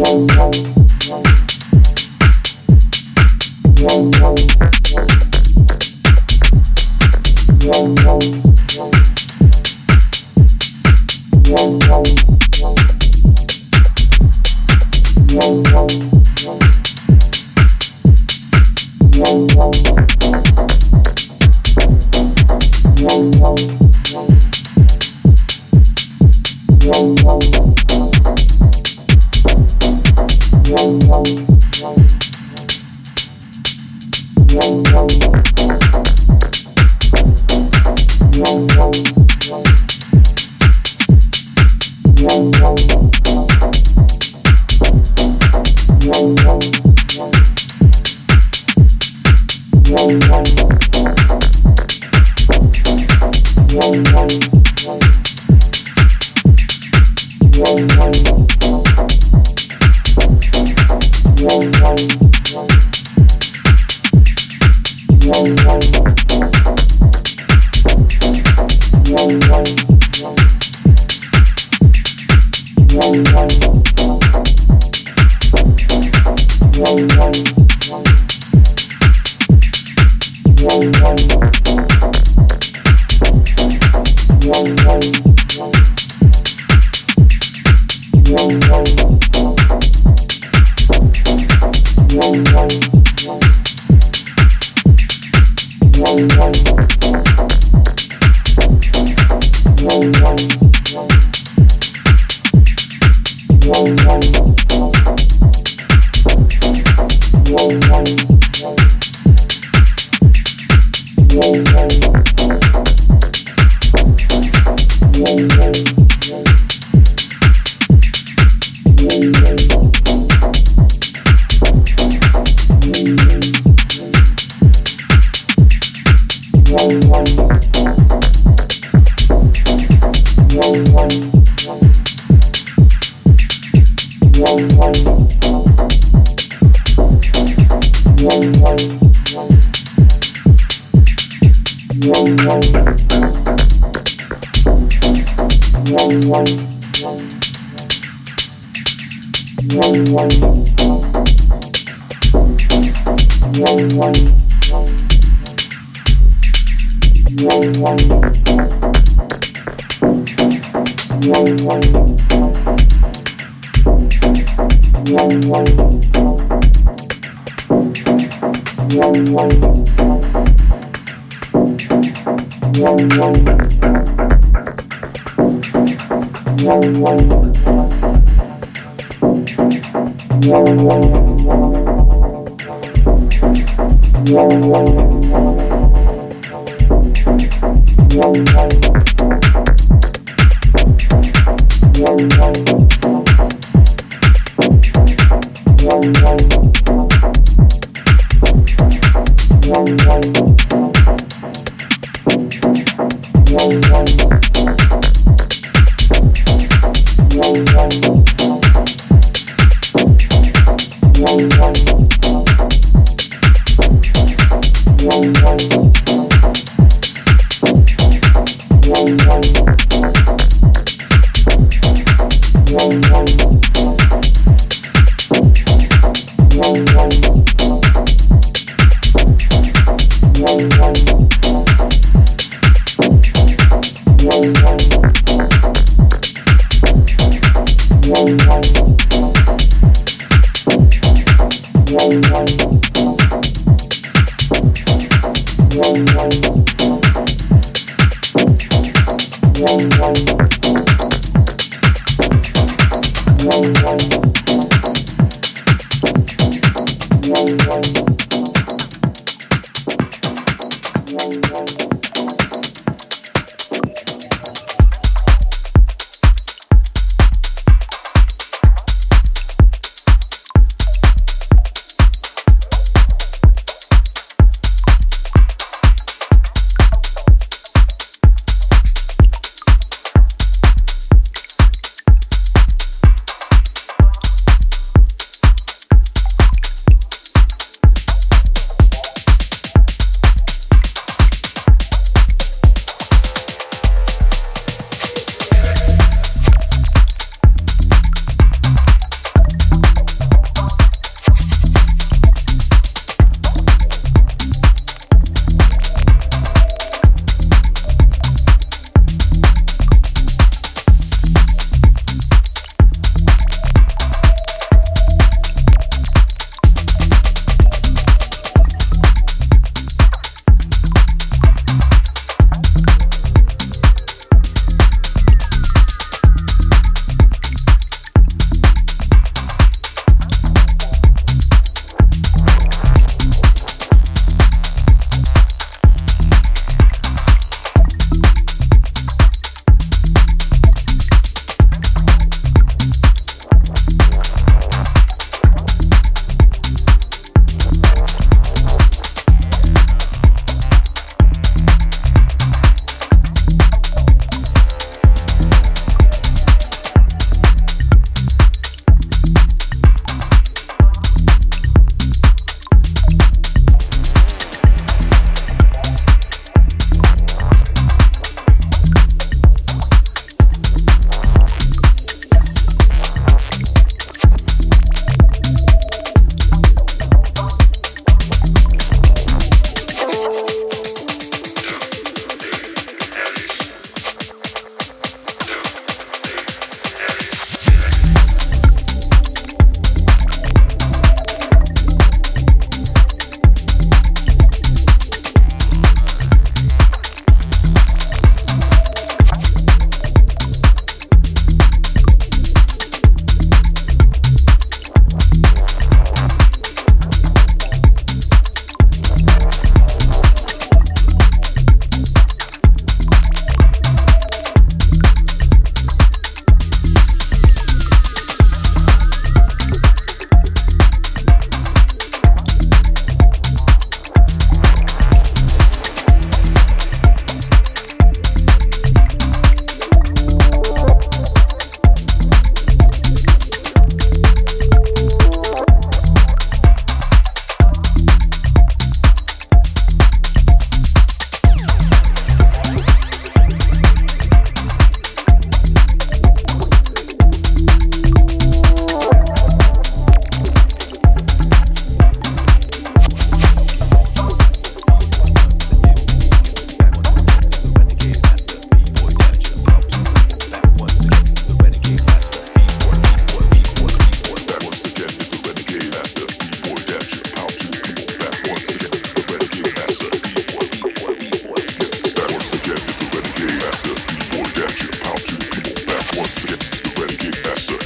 Thank Thank you. Thank you.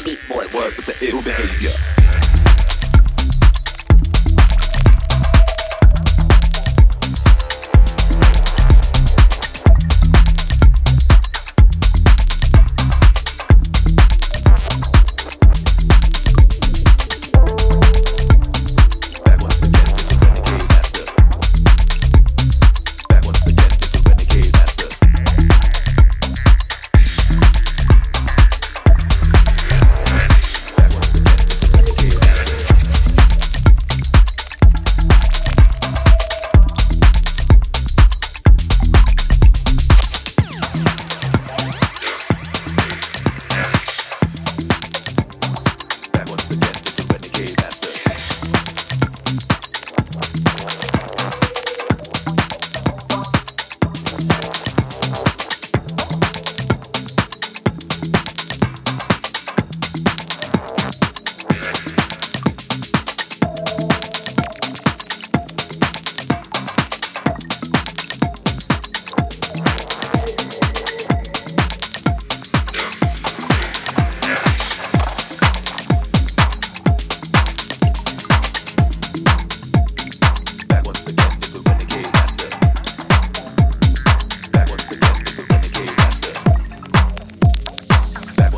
Beat boy, work with the ill behavior.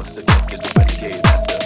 Yeah.